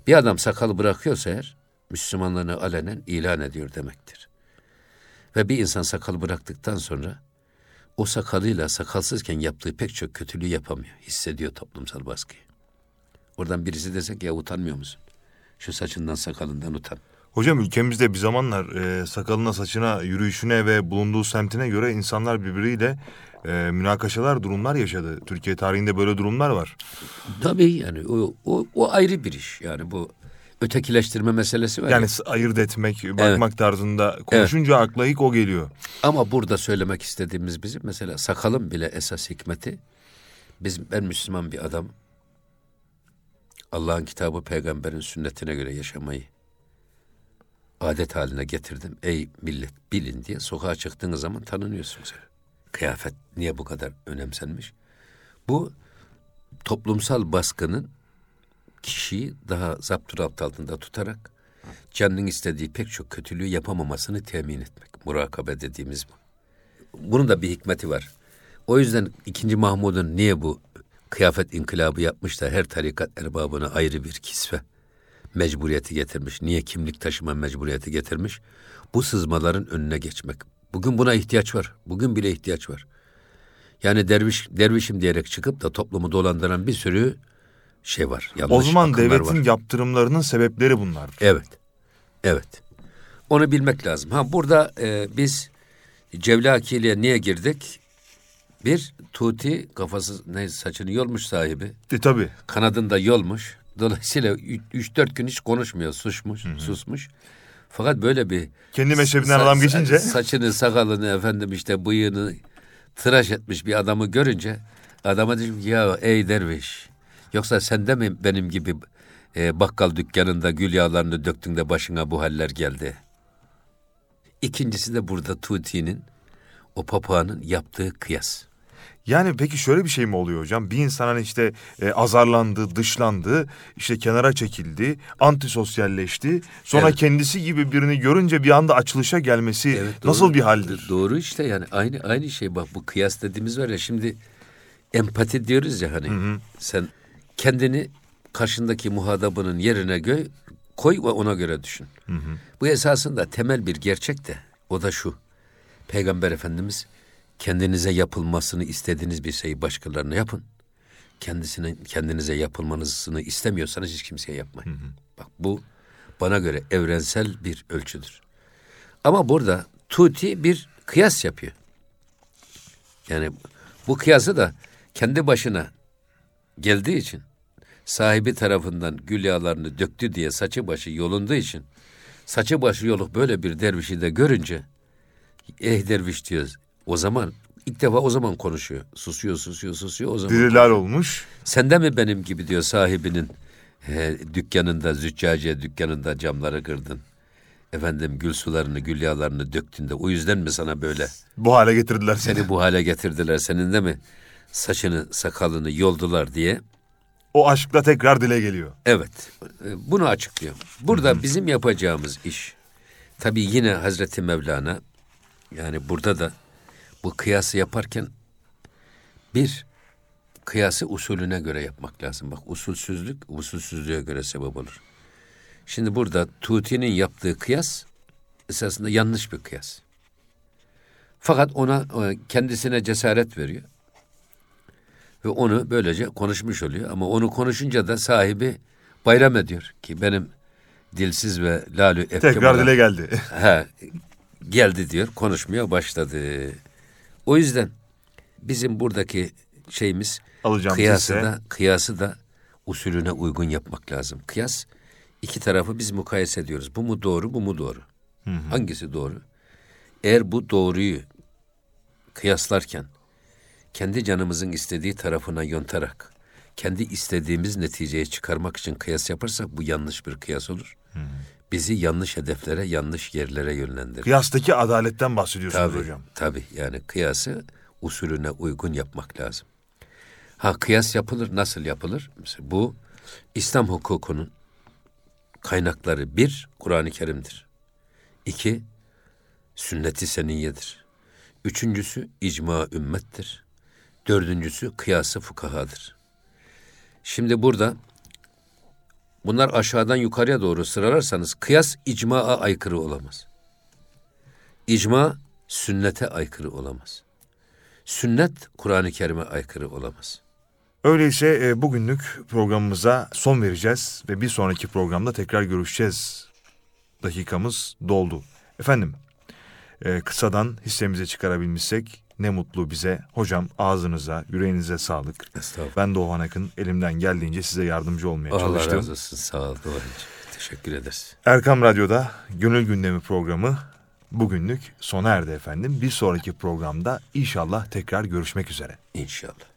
bir adam sakal bırakıyorsa eğer Müslümanlığını alenen ilan ediyor demektir. Ve bir insan sakal bıraktıktan sonra o sakalıyla sakalsızken yaptığı pek çok kötülüğü yapamıyor. Hissediyor toplumsal baskıyı. Oradan birisi desek ya utanmıyor musun? Şu saçından sakalından utan. Hocam ülkemizde bir zamanlar e, sakalına, saçına, yürüyüşüne ve bulunduğu semtine göre insanlar birbiriyle e, münakaşalar, durumlar yaşadı. Türkiye tarihinde böyle durumlar var. Tabii yani o, o, o ayrı bir iş. Yani bu ötekileştirme meselesi var. Yani ya. ayırt etmek, bakmak tarzında konuşunca akla ilk o geliyor. Ama burada söylemek istediğimiz bizim mesela sakalın bile esas hikmeti biz ben Müslüman bir adam Allah'ın kitabı peygamberin sünnetine göre yaşamayı adet haline getirdim. Ey millet bilin diye sokağa çıktığınız zaman tanınıyorsunuz. Kıyafet niye bu kadar önemsenmiş? Bu toplumsal baskının kişiyi daha zapturapt altında tutarak canının istediği pek çok kötülüğü yapamamasını temin etmek. Murakabe dediğimiz bu. Bunun da bir hikmeti var. O yüzden 2. Mahmud'un niye bu kıyafet inkılabı yapmış da her tarikat erbabına ayrı bir kisve mecburiyeti getirmiş. Niye kimlik taşıma mecburiyeti getirmiş? Bu sızmaların önüne geçmek. Bugün buna ihtiyaç var. Bugün bile ihtiyaç var. Yani derviş dervişim diyerek çıkıp da toplumu dolandıran bir sürü şey var. Yanlış O zaman devletin var. yaptırımlarının sebepleri bunlar. Evet. Evet. Onu bilmek lazım. Ha burada e, biz Cevlakili'ye niye girdik? Bir, Tuti kafası ne saçını yolmuş sahibi. E tabi. Kanadını da yolmuş. Dolayısıyla 3-4 gün hiç konuşmuyor. Susmuş, susmuş. Fakat böyle bir... Kendi mezhebinden sa- adam geçince. Saçını, sakalını, efendim işte bıyığını tıraş etmiş bir adamı görünce... Adama dedim ki, ya ey derviş... Yoksa sen de mi benim gibi e, bakkal dükkanında gül yağlarını döktün de başına bu haller geldi? İkincisi de burada Tuti'nin, o papağanın yaptığı kıyas. Yani peki şöyle bir şey mi oluyor hocam? Bir insan hani işte e, azarlandı, dışlandı, işte kenara çekildi, antisosyalleşti. Sonra Evet. kendisi gibi birini görünce bir anda açılışa gelmesi Evet, nasıl doğru. bir haldir? Doğru işte yani aynı aynı şey bak bu kıyas dediğimiz var ya şimdi empati diyoruz ya hani sen kendini karşındaki muhatabının yerine gö koy ve ona göre düşün. Bu esasında temel bir gerçek de o da şu. Peygamber Efendimiz kendinize yapılmasını istediğiniz bir şeyi başkalarına yapın. Kendisine kendinize yapılmanızını istemiyorsanız hiç kimseye yapmayın. Bak bu bana göre evrensel bir ölçüdür. Ama burada Tuti bir kıyas yapıyor. Yani bu kıyası da kendi başına geldiği için sahibi tarafından gül yağlarını döktü diye saçı başı yolunduğu için saçı başı yoluk böyle bir dervişi de görünce eh derviş diyoruz. O zaman ilk defa o zaman konuşuyor. Susuyor, susuyor, susuyor o zaman. Diriler olmuş. Sen de mi benim gibi diyor sahibinin e, dükkanında, züccaciye dükkanında camları kırdın. Efendim gül sularını, gül yağlarını döktün de o yüzden mi sana böyle Bu hale getirdiler seni. seni bu hale getirdiler? Senin de mi saçını, sakalını yoldular diye. O aşkla tekrar dile geliyor. Evet, e, bunu açıklıyor. Burada bizim yapacağımız iş, tabii yine Hazreti Mevlana, yani burada da bu kıyası yaparken bir kıyası usulüne göre yapmak lazım. Bak usulsüzlük usulsüzlüğe göre sebep olur. Şimdi burada Tuti'nin yaptığı kıyas esasında yanlış bir kıyas. Fakat ona e, kendisine cesaret veriyor. Ve onu böylece konuşmuş oluyor. Ama onu konuşunca da sahibi bayram ediyor ki benim dilsiz ve lalü efkem Tekrar dile geldi. Ha, geldi diyor, konuşmaya başladı. O yüzden bizim buradaki şeyimiz Alacağımız kıyası ise- da kıyası da usulüne uygun yapmak lazım. Kıyas iki tarafı biz mukayese ediyoruz. Bu mu doğru, bu mu doğru? Hangisi doğru? Eğer bu doğruyu kıyaslarken kendi canımızın istediği tarafına yontarak kendi istediğimiz neticeyi çıkarmak için kıyas yaparsak bu yanlış bir kıyas olur. Bizi yanlış hedeflere, yanlış yerlere yönlendirir. Kıyastaki adaletten bahsediyorsunuz Tabii, hocam. tabii yani kıyası usulüne uygun yapmak lazım. Ha kıyas yapılır, nasıl yapılır? Mesela bu İslam hukukunun kaynakları bir, Kur'an-ı Kerim'dir. İki, sünnet-i seniyyedir. Üçüncüsü icma ümmettir. Dördüncüsü kıyası fukahadır. Şimdi burada bunlar aşağıdan yukarıya doğru sıralarsanız kıyas icmaa aykırı olamaz. İcma sünnete aykırı olamaz. Sünnet Kur'an-ı Kerim'e aykırı olamaz. Öyleyse e, bugünlük programımıza son vereceğiz ve bir sonraki programda tekrar görüşeceğiz. dakikamız doldu. Efendim e, kısadan hissemize çıkarabilmişsek ne mutlu bize. Hocam ağzınıza, yüreğinize sağlık. Estağfurullah. Ben Doğan Akın elimden geldiğince size yardımcı olmaya Allah çalıştım. razı olsun. Sağ ol Doğancığım. Teşekkür ederiz. Erkam Radyo'da Gönül Gündemi programı bugünlük sona erdi efendim. Bir sonraki programda inşallah tekrar görüşmek üzere. İnşallah.